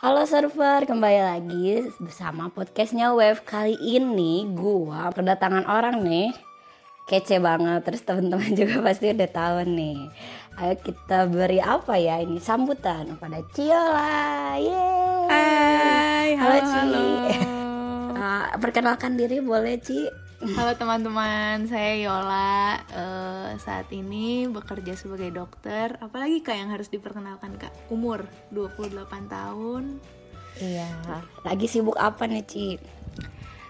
Halo server, kembali lagi bersama podcastnya Wave. Kali ini gua kedatangan orang nih. Kece banget, terus teman-teman juga pasti udah tahu nih. Ayo kita beri apa ya ini? Sambutan pada Ciola. Yeay. Hai, Halo, halo, Ci. halo. Ah, Perkenalkan diri boleh Ci Halo teman-teman, saya Yola. Eh, saat ini bekerja sebagai dokter. Apalagi kak yang harus diperkenalkan kak? Umur 28 tahun. Iya, lagi sibuk apa nih Ci?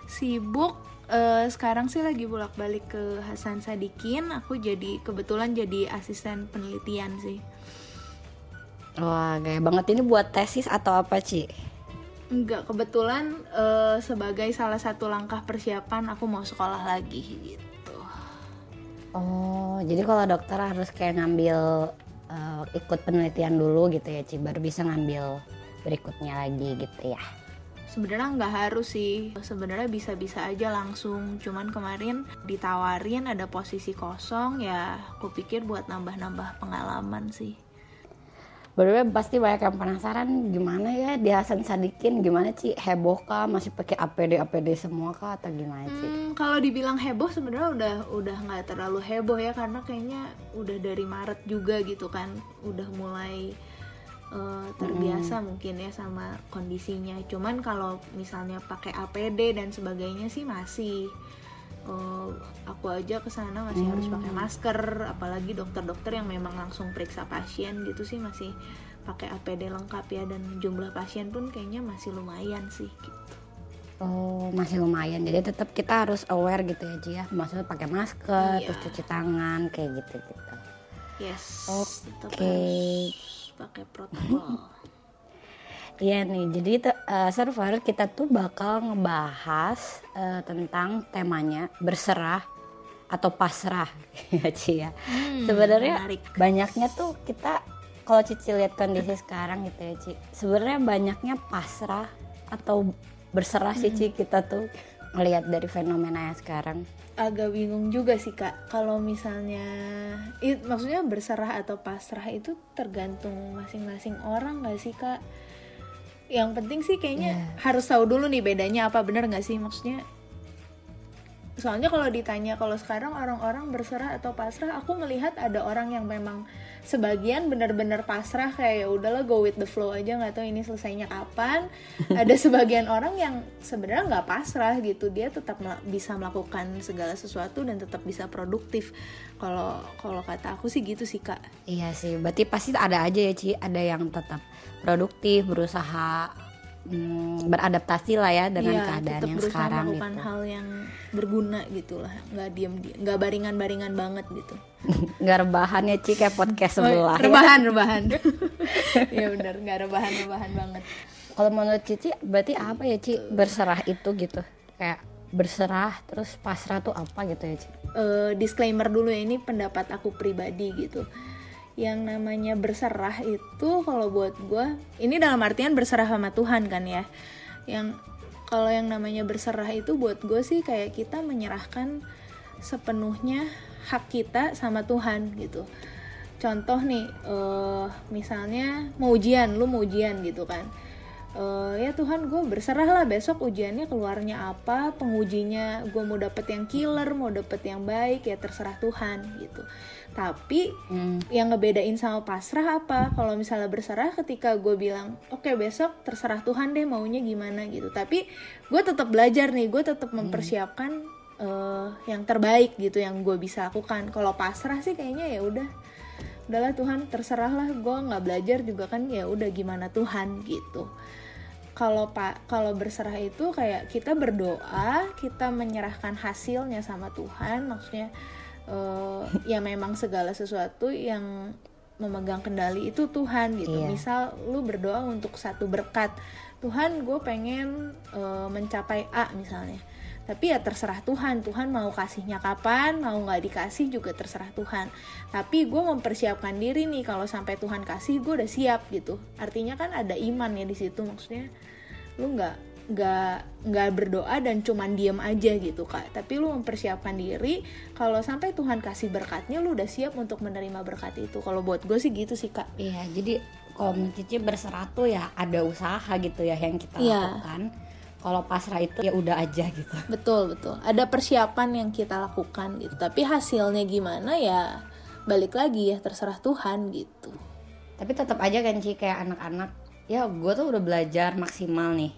Sibuk. eh, sekarang sih lagi bolak-balik ke Hasan Sadikin. Aku jadi kebetulan jadi asisten penelitian sih. Wah gaya banget ini buat tesis atau apa Ci? Enggak, kebetulan eh, sebagai salah satu langkah persiapan aku mau sekolah lagi gitu. Oh, jadi kalau dokter harus kayak ngambil eh, ikut penelitian dulu gitu ya, Ci, baru bisa ngambil berikutnya lagi gitu ya. Sebenarnya nggak harus sih, sebenarnya bisa-bisa aja langsung. Cuman kemarin ditawarin ada posisi kosong, ya aku pikir buat nambah-nambah pengalaman sih. Baru pasti banyak yang penasaran gimana ya di Hasan Sadikin gimana Ci? Heboh kah? Masih pakai APD APD semua kah? Atau gimana Ci? Hmm, kalau dibilang heboh sebenarnya udah udah nggak terlalu heboh ya karena kayaknya udah dari Maret juga gitu kan, udah mulai eh, terbiasa mungkin ya sama kondisinya. Cuman kalau misalnya pakai APD dan sebagainya sih masih eh, aku aja ke sana masih harus pakai masker, apalagi dokter-dokter yang memang langsung periksa pasien gitu sih masih pakai APD lengkap ya dan jumlah pasien pun kayaknya masih lumayan sih gitu. Oh, masih lumayan. Jadi tetap kita harus aware gitu ya, Ci ya. Maksudnya pakai masker, Iya. terus cuci tangan kayak gitu-gitu. Yes, Oke. harus pakai protokol. Iya nih, jadi eh, server kita tuh bakal ngebahas eh, tentang temanya berserah atau pasrah ya Ci ya. Sebenarnya menarik. banyaknya tuh kita kalau Cici lihat kondisi sekarang gitu ya Ci. Sebenarnya banyaknya pasrah atau berserah sih Ci kita tuh ngelihat dari fenomena yang sekarang. agak bingung juga sih kak kalau misalnya it, maksudnya berserah atau pasrah itu tergantung masing-masing orang nggak sih kak yang penting sih kayaknya harus tahu dulu nih bedanya apa bener nggak sih? Maksudnya soalnya kalau ditanya kalau sekarang orang-orang berserah atau pasrah aku melihat ada orang yang memang sebagian benar-benar pasrah kayak ya udahlah go with the flow aja nggak tahu ini selesainya kapan. Ada sebagian orang yang sebenarnya nggak pasrah gitu dia tetap bisa melakukan segala sesuatu dan tetap bisa produktif. Kalau kalau kata aku sih gitu sih kak. Iya sih, berarti pasti ada aja ya Ci, ada yang tetap produktif, berusaha mm, beradaptasi lah ya dengan Iya, keadaan yang sekarang melakukan gitu. hal yang berguna gitu lah nggak diem nggak baringan baringan banget gitu Nggak rebahan ya Ci kayak podcast sebelah. ya. rebahan rebahan ya benar nggak rebahan rebahan banget Kalau menurut Cici berarti apa ya Ci berserah itu gitu? Kayak berserah terus pasrah tuh apa gitu ya Ci? Eh, disclaimer dulu ya ini pendapat aku pribadi gitu yang namanya berserah itu kalau buat gue ini dalam artian berserah sama Tuhan kan ya. Yang kalau yang namanya berserah itu buat gue sih kayak kita menyerahkan sepenuhnya hak kita sama Tuhan gitu. Contoh nih eh, misalnya mau ujian lu mau ujian gitu kan Eh, ya Tuhan gue berserah lah besok ujiannya keluarnya apa pengujinya gue mau dapet yang killer mau dapet yang baik ya terserah Tuhan gitu. Tapi Hmm. yang ngebedain sama pasrah apa? Kalau misalnya berserah ketika gue bilang oke besok terserah Tuhan deh maunya gimana gitu. Tapi gue tetap belajar nih gue tetap mempersiapkan eh, yang terbaik gitu yang gue bisa lakukan. Kalau pasrah sih kayaknya ya udah udahlah Tuhan terserah lah gue nggak belajar juga kan ya udah gimana Tuhan gitu. Kalau pak kalau berserah itu kayak kita berdoa kita menyerahkan hasilnya sama Tuhan maksudnya eh, ya memang segala sesuatu yang memegang kendali itu Tuhan gitu. Iya. misal lu berdoa untuk satu berkat Tuhan gue pengen eh, mencapai A misalnya tapi ya terserah Tuhan. Tuhan mau kasihnya kapan mau nggak dikasih juga terserah Tuhan. Tapi gue mempersiapkan diri nih kalau sampai Tuhan kasih gue udah siap gitu. Artinya kan ada iman ya di situ. Maksudnya lu nggak nggak nggak berdoa dan cuman diem aja gitu kak. Tapi lu mempersiapkan diri kalau sampai Tuhan kasih berkatnya lu udah siap untuk menerima berkat itu. Kalau buat gue sih gitu sih kak. Iya, jadi kalau berserah tuh ya ada usaha gitu ya yang kita Iya. lakukan kalau pasrah itu ya udah aja gitu. Betul, betul. Ada persiapan yang kita lakukan gitu. Tapi hasilnya gimana ya balik lagi ya terserah Tuhan gitu. tapi tetap aja kan Ci kayak anak-anak. Ya gue tuh udah belajar maksimal nih.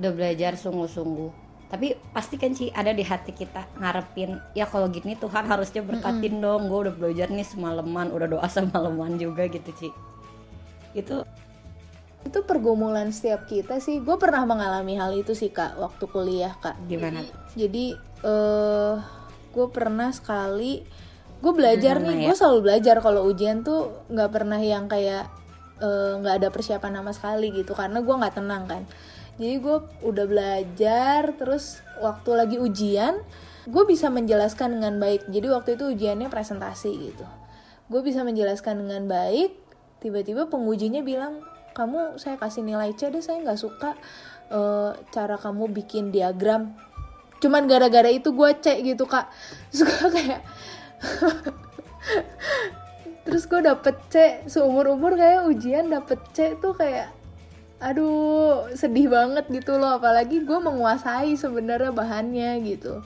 Udah belajar sungguh-sungguh. Tapi pasti kan Ci ada di hati kita ngarepin ya kalau gini Tuhan harusnya berkatin dong. Gue udah belajar nih semalaman udah doa semalaman juga gitu Ci. Itu Itu pergumulan setiap kita sih. Gue pernah mengalami hal itu sih kak waktu kuliah kak. gimana Jadi eh gue pernah sekali gue belajar Gimana nih, ya? gue selalu belajar kalau ujian tuh nggak pernah yang kayak eh, nggak ada persiapan sama sekali gitu karena gue nggak tenang kan. Jadi gue udah belajar terus waktu lagi ujian gue bisa menjelaskan dengan baik. Jadi waktu itu ujiannya presentasi gitu. Gue bisa menjelaskan dengan baik. Tiba-tiba pengujinya bilang kamu saya kasih nilai C deh saya nggak suka eh, cara kamu bikin diagram. Cuman gara-gara itu gue cek gitu kak. Gue kayak terus gue dapet C. Seumur umur kayak ujian dapet C tuh kayak aduh sedih banget gitu loh. Apalagi gue menguasai sebenarnya bahannya gitu.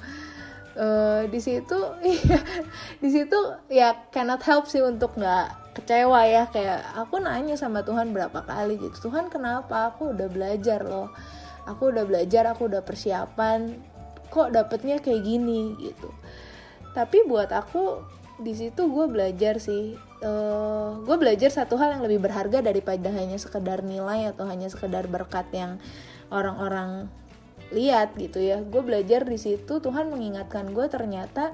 Eh, di situ iya, di situ ya cannot help sih untuk nggak kecewa ya kayak aku nanya sama Tuhan berapa kali gitu Tuhan kenapa? Aku udah belajar loh. Aku udah belajar aku udah persiapan. Kok dapetnya kayak gini? gitu. Tapi buat aku di situ gue belajar sih Eh, gue belajar satu hal yang lebih berharga daripada hanya sekedar nilai atau hanya sekedar berkat yang orang-orang lihat gitu ya. Gue belajar di situ Tuhan mengingatkan gue ternyata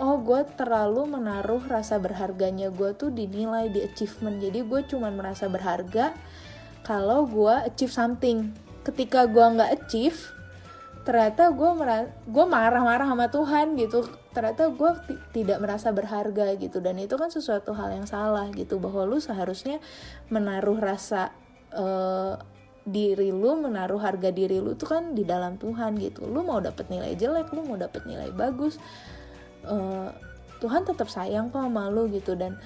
oh gue terlalu menaruh rasa berharganya gue tuh dinilai di achievement. Jadi gue cuman merasa berharga kalau gue achieve something. Ketika gue nggak achieve ternyata gue gue marah-marah sama Tuhan gitu. Ternyata gue ti- tidak merasa berharga gitu. Dan itu kan sesuatu hal yang salah gitu bahwa lu seharusnya menaruh rasa eh, diri lu menaruh harga diri lu tuh kan di dalam Tuhan gitu. Lu mau dapet nilai jelek lu mau dapet nilai bagus eh, Tuhan tetap sayang kok sama lu gitu. Dan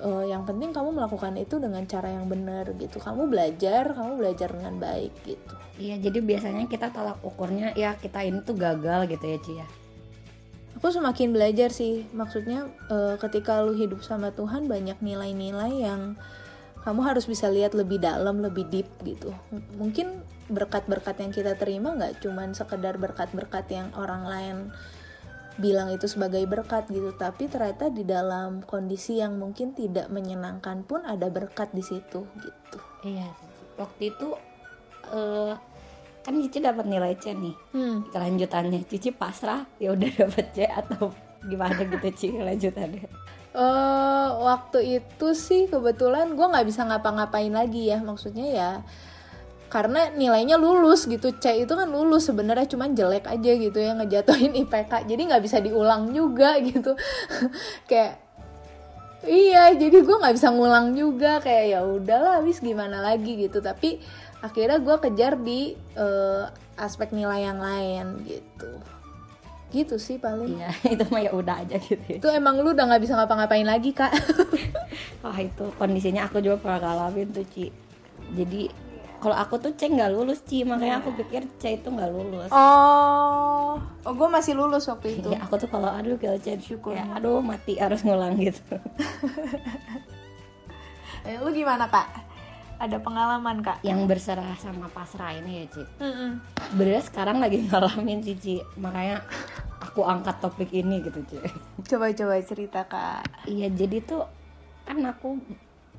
eh, yang penting kamu melakukan itu dengan cara yang benar gitu. Kamu belajar kamu belajar dengan baik gitu. Iya, jadi biasanya kita tolak ukurnya ya kita ini tuh gagal gitu ya Ci ya. aku semakin belajar sih. Maksudnya eh, ketika lu hidup sama Tuhan banyak nilai-nilai yang kamu harus bisa lihat lebih dalam lebih deep gitu. M- mungkin berkat-berkat yang kita terima nggak cuman sekedar berkat-berkat yang orang lain bilang itu sebagai berkat gitu tapi ternyata di dalam kondisi yang mungkin tidak menyenangkan pun ada berkat di situ gitu Iya, Cici. waktu itu eh kan Cici dapat nilai C nih. hmm. Kelanjutannya Cici pasrah ya udah dapat C atau gimana gitu Ci kelanjutannya. Eh, waktu itu sih kebetulan gue nggak bisa ngapa-ngapain lagi ya maksudnya ya karena nilainya lulus gitu. C itu kan lulus sebenarnya cuman jelek aja gitu ya ngejatuhin IPK jadi nggak bisa diulang juga gitu. Kayak iya jadi gue nggak bisa ngulang juga. Kayak ya udahlah habis gimana lagi? gitu. Tapi akhirnya gue kejar di eh, aspek nilai yang lain gitu. Gitu sih paling. Iya, itu mah ya udah aja gitu ya. itu emang lu udah nggak bisa ngapa-ngapain lagi kak. Wah itu kondisinya aku juga pernah ngalamin tuh Ci. Jadi kalau aku tuh C nggak lulus Ci, makanya aku pikir C itu nggak lulus. oh oh gue masih lulus waktu itu Ya, aku tuh kalau aduh kalau C Syukurnya. ya, aduh mati harus ngulang gitu. Eh, lu gimana kak ada pengalaman kak Yang berserah sama pasrah ini ya Ci. Mm-mm. Sebenarnya sekarang lagi ngalamin sih Ci, makanya aku angkat topik ini gitu Ci. coba-coba cerita kak Iya jadi tuh kan aku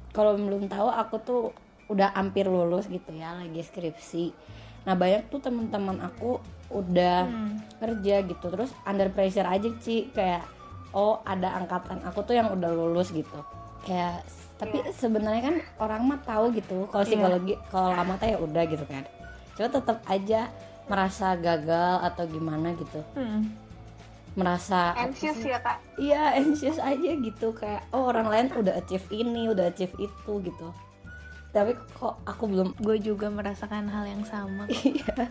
kalau belum tahu aku tuh udah hampir lulus gitu ya lagi skripsi. Nah banyak tuh teman-teman aku udah Hmm. kerja gitu. Terus under pressure aja sih kayak oh ada angkatan aku tuh yang udah lulus gitu. Kayak tapi sebenarnya kan orang mah tahu gitu kalau Iya. psikologi kalau lama tuh ya udah gitu kan. Cuma tetap aja merasa gagal atau gimana gitu. Hmm. merasa anxious ya kak? Iya anxious aja gitu. Kayak oh orang lain udah achieve ini udah achieve itu gitu tapi kok aku belum gue juga merasakan hal yang sama iya.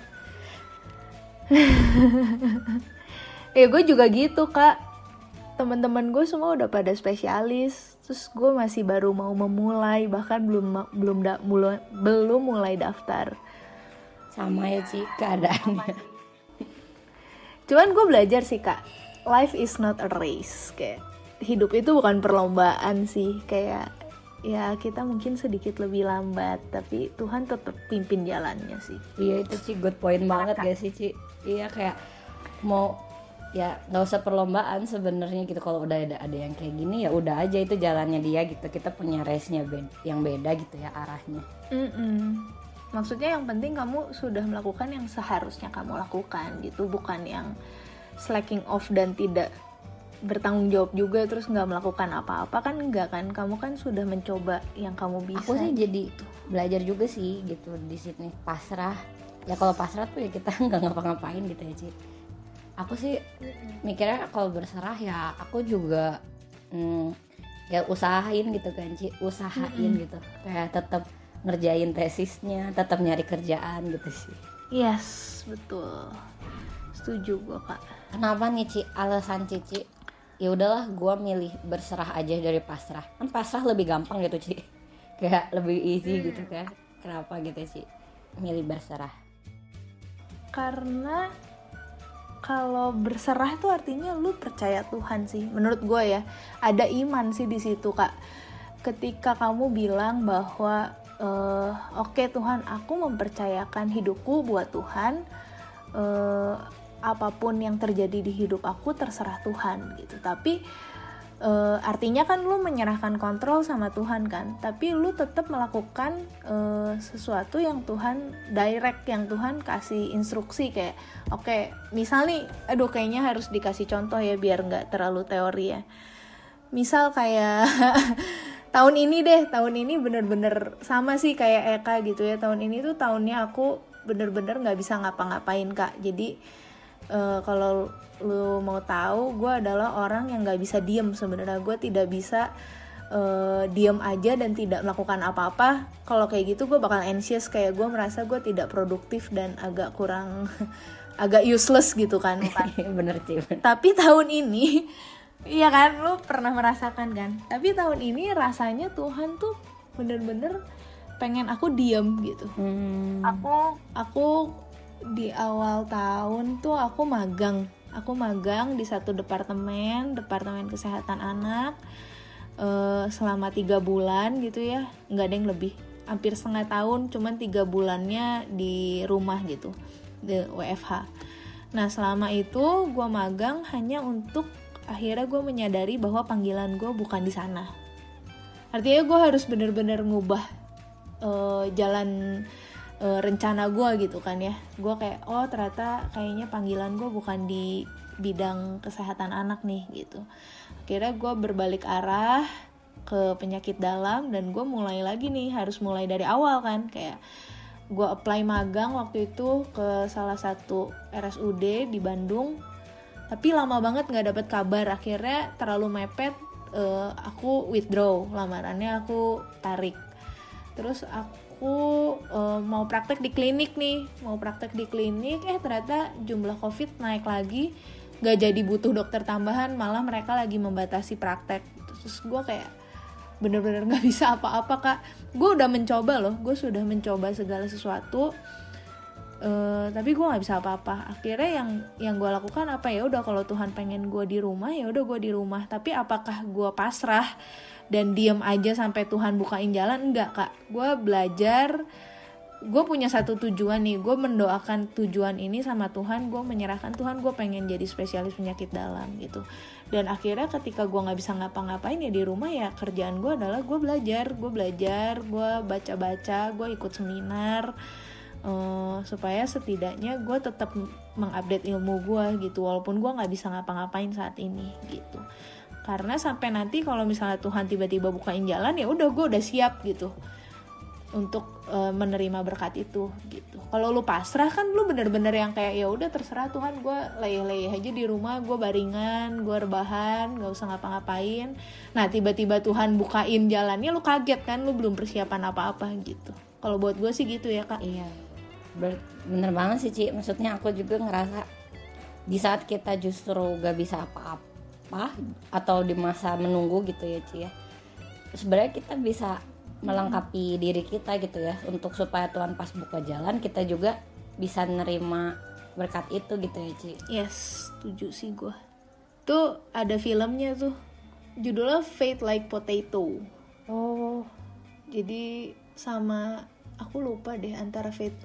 Ya gue juga gitu kak. Teman-teman gue semua udah pada spesialis. Terus gue masih baru mau memulai bahkan belum belum da, mulai, belum mulai daftar. Sama ya sih keadaannya. Cuman gue belajar sih kak. Life is not a race kayak hidup itu bukan perlombaan sih. Kayak ya kita mungkin sedikit lebih lambat tapi Tuhan tetap pimpin jalannya sih. Iya itu sih good point banget gak sih Ci? Iya kayak mau ya nggak usah perlombaan sebenarnya gitu. Kalau udah ada ada yang kayak gini ya udah aja itu jalannya dia gitu. Kita punya race nya be yang beda gitu ya arahnya. Mm -mm. maksudnya yang penting kamu sudah melakukan yang seharusnya kamu lakukan gitu. Bukan yang slacking off dan tidak bertanggung jawab juga terus nggak melakukan apa-apa kan enggak kan? Kamu kan sudah mencoba yang kamu bisa. aku sih jadi belajar juga sih gitu di sini. Pasrah. Ya kalau pasrah tuh ya kita nggak ngapa-ngapain gitu ya Ci. Aku sih mikirnya kalau berserah ya aku juga hmm, ya usahain gitu kan Ci. Usahain mm -hmm. gitu. Kayak tetap ngerjain tesisnya tetap nyari kerjaan gitu sih. Yes betul. Setuju gue kak. Kenapa nih Ci? Alasan Cici ya udahlah gue milih berserah aja dari pasrah. Kan pasrah lebih gampang gitu Ci. Kayak lebih easy gitu kan. Kenapa gitu Ci? Milih berserah. Karena kalau berserah itu artinya lu percaya Tuhan sih menurut gue ya. Ada iman sih di situ kak. Ketika kamu bilang bahwa uh, oke okay, Tuhan aku mempercayakan hidupku buat Tuhan uh, apa pun yang terjadi di hidup aku terserah Tuhan gitu. Tapi uh, artinya kan lu menyerahkan kontrol sama Tuhan kan? Tapi lu tetap melakukan uh, sesuatu yang Tuhan direct yang Tuhan kasih instruksi kayak oke okay, misal aduh kayaknya harus dikasih contoh ya biar nggak terlalu teori ya. Misal kayak tahun ini deh tahun ini bener-bener sama sih kayak Eka gitu ya. Tahun ini tuh tahunnya aku bener-bener nggak -bener bisa ngapa-ngapain kak. Jadi uh, kalau lu mau tahu gue adalah orang yang nggak bisa diem sebenarnya. Gue tidak bisa uh, diem aja dan tidak melakukan apa-apa. Kalau kayak gitu gue bakal anxious. Kayak gue merasa gue tidak produktif dan agak kurang agak useless gitu kan. Bener sih tapi tahun ini iya kan lu pernah merasakan kan? Tapi tahun ini rasanya Tuhan tuh bener-bener pengen aku diem gitu. Hmm. aku aku di awal tahun tuh aku magang. Aku magang di satu departemen departemen kesehatan anak uh, selama tiga bulan gitu ya. Nggak ada yang lebih. Hampir setengah tahun cuman tiga bulannya di rumah gitu di WFH nah selama itu gue magang hanya untuk akhirnya gue menyadari bahwa panggilan gue bukan di sana. Artinya gue harus bener-bener ngubah uh, jalan uh, rencana gue gitu kan ya. Gue kayak oh ternyata kayaknya panggilan gue bukan di bidang kesehatan anak nih gitu. Akhirnya gue berbalik arah ke penyakit dalam dan gue mulai lagi nih harus mulai dari awal kan. Kayak gue apply magang waktu itu ke salah satu RSUD di Bandung tapi lama banget nggak dapet kabar. Akhirnya terlalu mepet uh, aku withdraw lamarannya aku tarik. Terus aku aku uh, mau praktek di klinik nih. Mau praktek di klinik eh ternyata jumlah covid naik lagi. Gak jadi butuh dokter tambahan malah mereka lagi membatasi praktek. Terus gue kayak bener-bener gak bisa apa-apa kak. Gue udah mencoba loh gue sudah mencoba segala sesuatu. Uh, tapi gue nggak bisa apa-apa. Akhirnya yang yang gue lakukan apa ya? Udah kalau Tuhan pengen gue di rumah ya udah gue di rumah. Tapi apakah gue pasrah dan diem aja sampai Tuhan bukain jalan enggak kak. Gue belajar gue punya satu tujuan nih. Gue mendoakan tujuan ini sama Tuhan gue menyerahkan Tuhan gue pengen jadi spesialis penyakit dalam gitu. Dan akhirnya ketika gue nggak bisa ngapa-ngapain ya di rumah ya kerjaan gue adalah gue belajar gue belajar gue baca-baca gue ikut seminar uh, supaya setidaknya gue tetap mengupdate ilmu gue gitu. Walaupun gue nggak bisa ngapa-ngapain saat ini gitu karena sampai nanti kalau misalnya Tuhan tiba-tiba bukain jalan ya udah gue udah siap gitu untuk uh, menerima berkat itu gitu. Kalau lu pasrah kan lu bener-bener yang kayak ya udah terserah Tuhan gue leyeh-leyeh aja di rumah gue baringan gue rebahan gak usah ngapa-ngapain. Nah tiba-tiba Tuhan bukain jalannya lu kaget kan lu belum persiapan apa-apa gitu. Kalau buat gue sih gitu ya kak. Iya. Bener banget sih Ci. Maksudnya aku juga ngerasa di saat kita justru gak bisa apa-apa apa atau di masa menunggu gitu ya Ci ya. Sebenarnya kita bisa melengkapi diri kita gitu ya untuk supaya Tuhan pas buka jalan kita juga bisa nerima berkat itu gitu ya Ci. Yes setuju sih gue tuh ada filmnya tuh. Judulnya Fate Like Potato. Oh. Jadi sama aku lupa deh antara Fate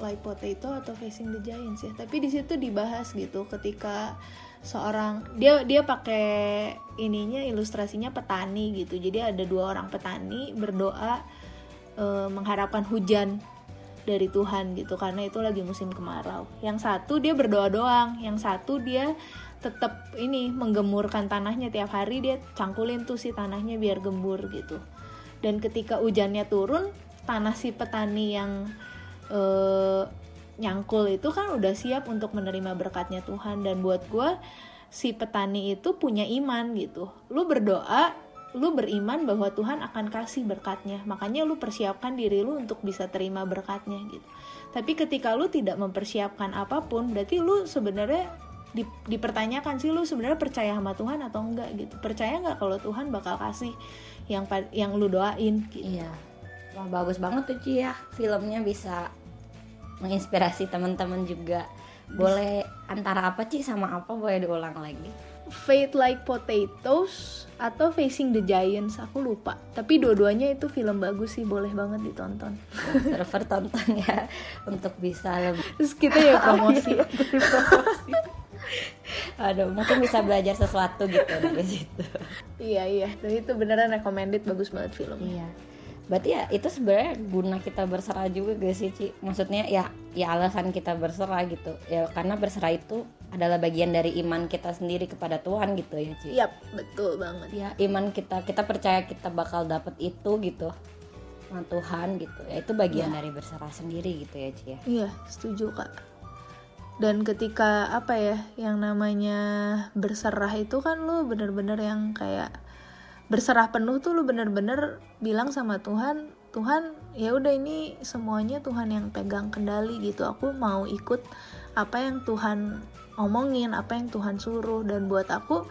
Like Potato atau Facing the Giants ya. Tapi di situ dibahas gitu ketika seorang dia dia pakai ininya ilustrasinya petani gitu. Jadi ada dua orang petani berdoa e, mengharapkan hujan dari Tuhan gitu karena itu lagi musim kemarau. Yang satu dia berdoa doang yang satu dia tetap ini menggemurkan tanahnya. Tiap hari dia cangkulin tuh si tanahnya biar gembur gitu. Dan ketika hujannya turun tanah si petani yang e, nyangkul itu kan udah siap untuk menerima berkatnya Tuhan. Dan buat gue si petani itu punya iman gitu. Lu berdoa lu beriman bahwa Tuhan akan kasih berkatnya. Makanya lu persiapkan diri lu untuk bisa terima berkatnya gitu. Tapi ketika lu tidak mempersiapkan apa pun berarti lu sebenarnya di, dipertanyakan sih lu sebenarnya percaya sama Tuhan atau enggak gitu. Percaya nggak kalau Tuhan bakal kasih yang yang lu doain gitu? Iya. Wah bagus banget tuh Ci ya. Filmnya bisa menginspirasi teman-teman juga. Boleh antara apa sih sama apa boleh diulang lagi? Fate Like Potatoes atau Facing the Giants aku lupa. Tapi dua-duanya itu film bagus sih boleh banget ditonton. Server tonton ya untuk bisa lebih terus kita ya promosi. aduh mungkin bisa belajar sesuatu gitu dari situ. Iya iya. Itu beneran recommended bagus banget film iya berarti ya itu sebenarnya guna kita berserah juga gak sih Ci? maksudnya ya ya alasan kita berserah gitu. Ya karena berserah itu adalah bagian dari iman kita sendiri kepada Tuhan gitu ya Ci. Yap, betul banget. Ya iman kita kita percaya kita bakal dapet itu gitu. Sama Tuhan gitu. Ya itu bagian ya. dari berserah sendiri gitu ya Ci ya. Iya setuju kak. Dan ketika apa ya yang namanya berserah itu kan lu bener-bener yang kayak berserah penuh tuh lu bener-bener bilang sama Tuhan Tuhan ya udah ini semuanya Tuhan yang pegang kendali gitu. Aku mau ikut apa yang Tuhan omongin apa yang Tuhan suruh. Dan buat aku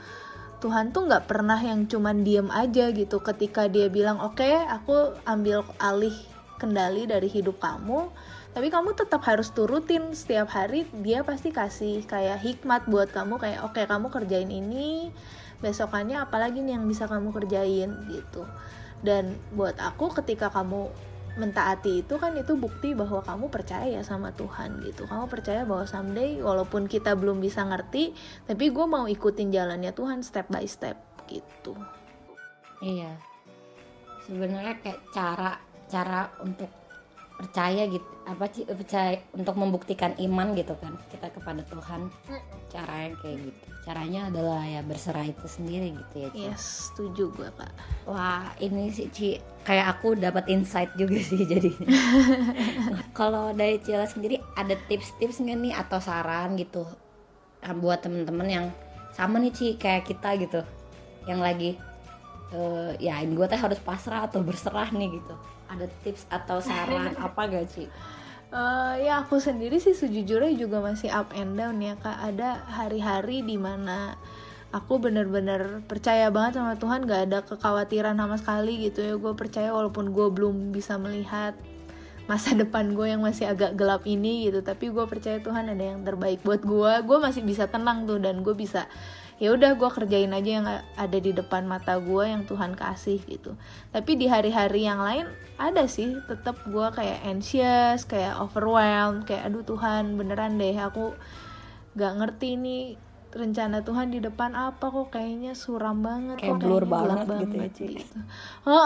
Tuhan tuh nggak pernah yang cuman diem aja gitu ketika dia bilang oke okay, aku ambil alih kendali dari hidup kamu tapi kamu tetap harus turutin setiap hari dia pasti kasih kayak hikmat buat kamu kayak oke okay, kamu kerjain ini besokannya apalagi nih yang bisa kamu kerjain? Gitu. Dan buat aku ketika kamu mentaati itu kan itu bukti bahwa kamu percaya sama Tuhan gitu. Kamu percaya bahwa someday walaupun kita belum bisa ngerti tapi gue mau ikutin jalannya Tuhan step by step gitu. Iya. Sebenarnya kayak cara cara untuk percaya gitu apa sih percaya untuk membuktikan iman gitu kan kita kepada Tuhan. Caranya kayak gitu. Caranya adalah ya berserah itu sendiri gitu ya Ci. yes setuju gue kak wah ini sih Ci kayak aku dapat insight juga sih jadinya. Kalau dari Cila sendiri ada tips-tips nggak nih atau saran gitu ah, buat temen-temen yang sama nih Ci kayak kita gitu yang lagi uh, ya ini gue teh harus pasrah atau berserah nih gitu. Ada tips atau saran apa gak sih? Uh, ya aku sendiri sih sejujurnya juga masih up and down ya kak. Ada hari-hari di mana aku bener-bener percaya banget sama Tuhan gak ada kekhawatiran sama sekali gitu ya. Gue percaya walaupun gue belum bisa melihat masa depan gue yang masih agak gelap ini gitu tapi gue percaya Tuhan ada yang terbaik buat gue gue masih bisa tenang tuh dan gue bisa ya udah gue kerjain aja yang ada di depan mata gue yang Tuhan kasih gitu. Tapi di hari-hari yang lain ada sih tetap gue kayak anxious kayak overwhelmed kayak aduh Tuhan beneran deh aku gak ngerti nih rencana Tuhan di depan apa kok kayaknya suram banget kayak kok blur banget, banget gitu ya gitu.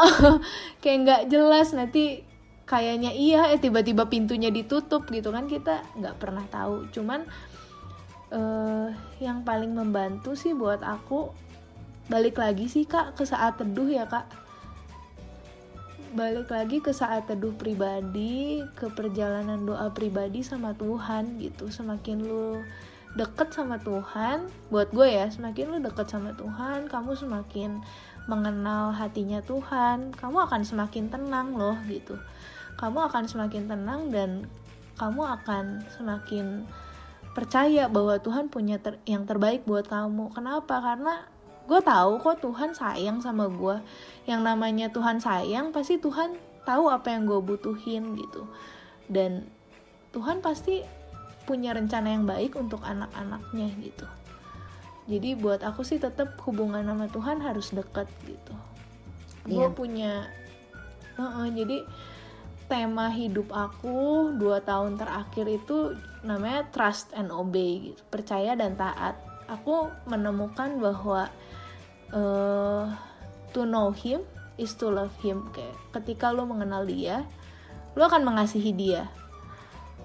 kayak nggak jelas nanti kayaknya iya eh tiba-tiba pintunya ditutup gitu kan kita nggak pernah tahu. Cuman uh, yang paling membantu sih buat aku balik lagi sih kak ke saat teduh ya kak. Balik lagi ke saat teduh pribadi ke perjalanan doa pribadi sama Tuhan gitu. Semakin lu deket sama Tuhan buat gue ya semakin lu deket sama Tuhan kamu semakin mengenal hatinya Tuhan kamu akan semakin tenang loh gitu. Kamu akan semakin tenang dan kamu akan semakin percaya bahwa Tuhan punya ter yang terbaik buat kamu. Kenapa? Karena gue tahu kok Tuhan sayang sama gue yang namanya Tuhan sayang pasti Tuhan tahu apa yang gue butuhin gitu dan Tuhan pasti punya rencana yang baik untuk anak-anaknya gitu jadi buat aku sih tetap hubungan sama Tuhan harus deket gitu gue Iya. punya Heeh, jadi tema hidup aku dua tahun terakhir itu namanya trust and obey gitu. Percaya dan taat. Aku menemukan bahwa eh to know him is to love him. Kayak ketika lo mengenal dia lo akan mengasihi dia.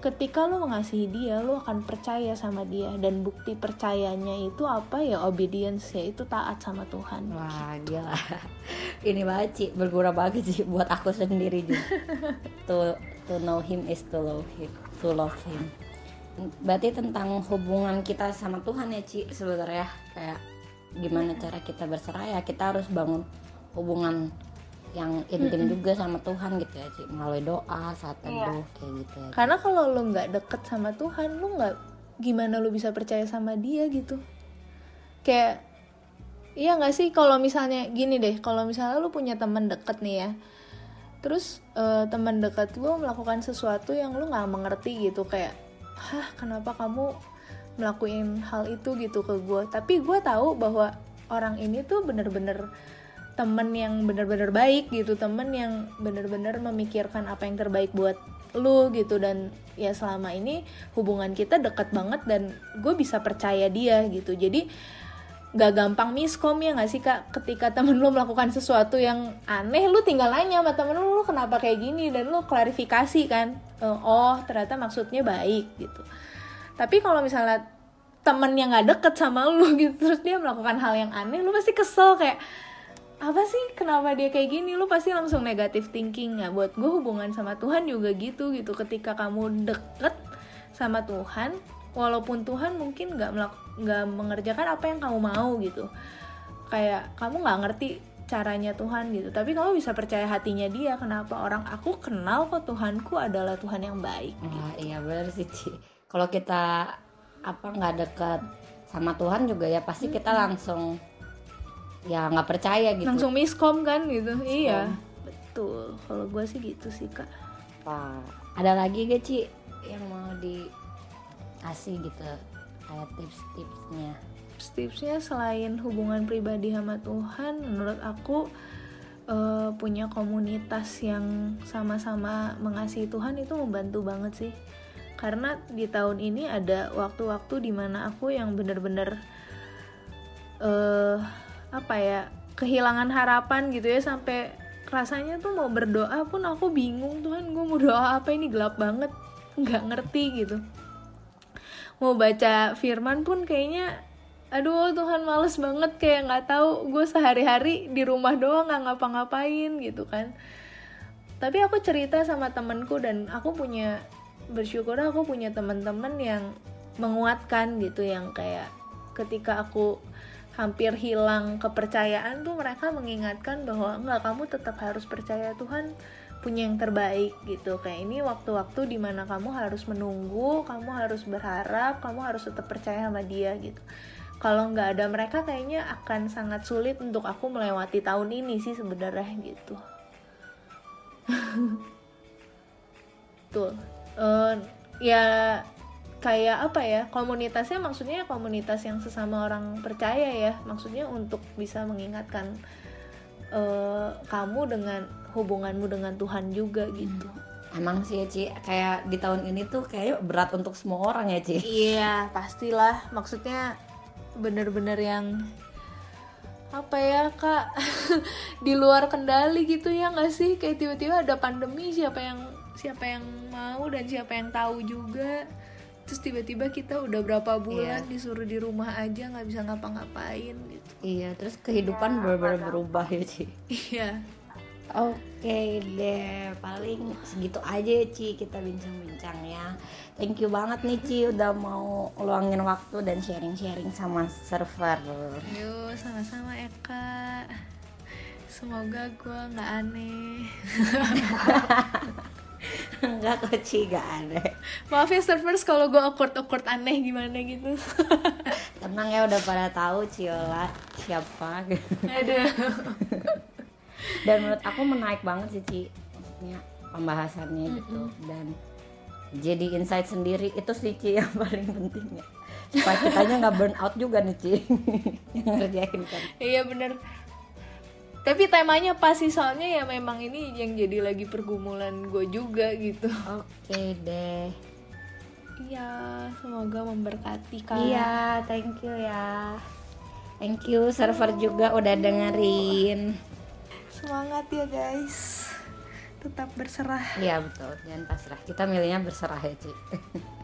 Ketika lo mengasihi dia lo akan percaya sama dia. Dan bukti percayanya itu apa? Ya obedience ya itu taat sama Tuhan. Wah gila. Ini banget Ci. Berguna banget sih buat aku sendiri juga to, to know him is to love him. To love him Berarti tentang hubungan kita sama Tuhan ya Ci sebenarnya. Kayak gimana cara kita berserah ya Kita harus bangun hubungan yang intim juga sama Tuhan gitu ya Ci. Melalui doa, saat teduh kayak gitu ya Ci. Karena kalau lo nggak deket sama Tuhan, lo nggak gimana lo bisa percaya sama Dia gitu. Kayak iya nggak sih? Kalau misalnya gini deh, kalau misalnya lo punya teman deket nih ya, terus eh, teman dekat lo melakukan sesuatu yang lo nggak mengerti gitu kayak, hah kenapa kamu melakukan hal itu gitu ke gue? Tapi gue tahu bahwa orang ini tuh bener-bener temen yang bener-bener baik gitu temen yang bener-bener memikirkan apa yang terbaik buat lu gitu. Dan ya selama ini hubungan kita deket banget dan gue bisa percaya dia gitu. Jadi gak gampang miskom ya gak sih kak? Ketika temen lu melakukan sesuatu yang aneh lu tinggal nanya sama temen lu lu kenapa kayak gini? Dan lu klarifikasi kan Eh, oh ternyata maksudnya baik gitu. Tapi kalau misalnya temen yang gak deket sama lu gitu terus dia melakukan hal yang aneh lu pasti kesel kayak apa sih? Kenapa dia kayak gini? Lu pasti langsung negatif thinking ya buat gue hubungan sama Tuhan juga gitu gitu. Ketika kamu deket sama Tuhan walaupun Tuhan mungkin nggak nggak mengerjakan apa yang kamu mau gitu. Kayak kamu nggak ngerti caranya Tuhan gitu. Tapi kamu bisa percaya hatinya dia kenapa orang aku kenal kok Tuhanku adalah Tuhan yang baik Wah iya bener sih Ci. Kalau kita apa nggak dekat sama Tuhan juga ya pasti kita langsung ya nggak percaya gitu. Langsung miskom kan gitu. Iya. Betul. Kalau gue sih gitu sih kak. Wah, ada lagi gak Ci yang mau dikasih gitu kayak tips-tipsnya tipsnya selain hubungan pribadi sama Tuhan menurut aku eh, punya komunitas yang sama-sama mengasihi Tuhan itu membantu banget sih. Karena di tahun ini ada waktu-waktu di mana aku yang bener-bener eh apa ya kehilangan harapan gitu ya sampai rasanya tuh mau berdoa pun aku bingung Tuhan gue mau doa apa ini? Gelap banget nggak ngerti gitu. Mau baca firman pun kayaknya aduh Tuhan males banget kayak nggak tahu gue sehari-hari di rumah doang nggak ngapa-ngapain gitu kan. Tapi aku cerita sama temenku dan aku punya bersyukur aku punya teman-teman yang menguatkan gitu yang kayak ketika aku hampir hilang kepercayaan tuh mereka mengingatkan bahwa enggak kamu tetap harus percaya Tuhan punya yang terbaik gitu. Kayak ini waktu-waktu di mana kamu harus menunggu kamu harus berharap kamu harus tetap percaya sama dia gitu kalau nggak ada mereka kayaknya akan sangat sulit untuk aku melewati tahun ini sih sebenarnya gitu. Tuh Eh, ya kayak apa ya komunitasnya maksudnya komunitas yang sesama orang percaya ya. Maksudnya untuk bisa mengingatkan eh, kamu dengan hubunganmu dengan Tuhan juga gitu. Emang sih ya Ci kayak di tahun ini tuh kayak berat untuk semua orang ya Ci. Iya, pastilah. Maksudnya bener-bener yang apa ya kak? Di luar kendali gitu ya nggak sih? Kayak tiba-tiba ada pandemi siapa yang siapa yang mau dan siapa yang tahu juga. Terus tiba-tiba kita udah berapa bulan disuruh di rumah aja nggak bisa ngapa-ngapain gitu. Iya terus kehidupan benar-benar berubah ya Ci. Iya. Oke deh, paling segitu aja ya Ci kita bincang-bincang ya. Thank you banget nih Ci udah mau luangin waktu dan sharing-sharing sama server. yuk sama-sama Eka. Semoga gue nggak aneh. Enggak kok Ci gak ada maaf ya servers kalau gue awkward awkward aneh gimana gitu. Tenang ya udah pada tahu Ciola siapa. Aduh. dan menurut aku menaik banget sih Ci maksudnya pembahasannya gitu. Dan jadi insight sendiri itu sih Ci yang paling penting ya supaya kitanya nggak burn out juga nih Ci yang ngerjain kan. Iya bener. Tapi temanya pas sih soalnya ya memang ini yang jadi lagi pergumulan gue juga gitu. Oke deh. Iya semoga memberkati kak. Iya thank you ya. Thank you server juga udah dengerin. Semangat ya guys tetap berserah. Iya betul. Jangan pasrah. Kita milihnya berserah ya Ci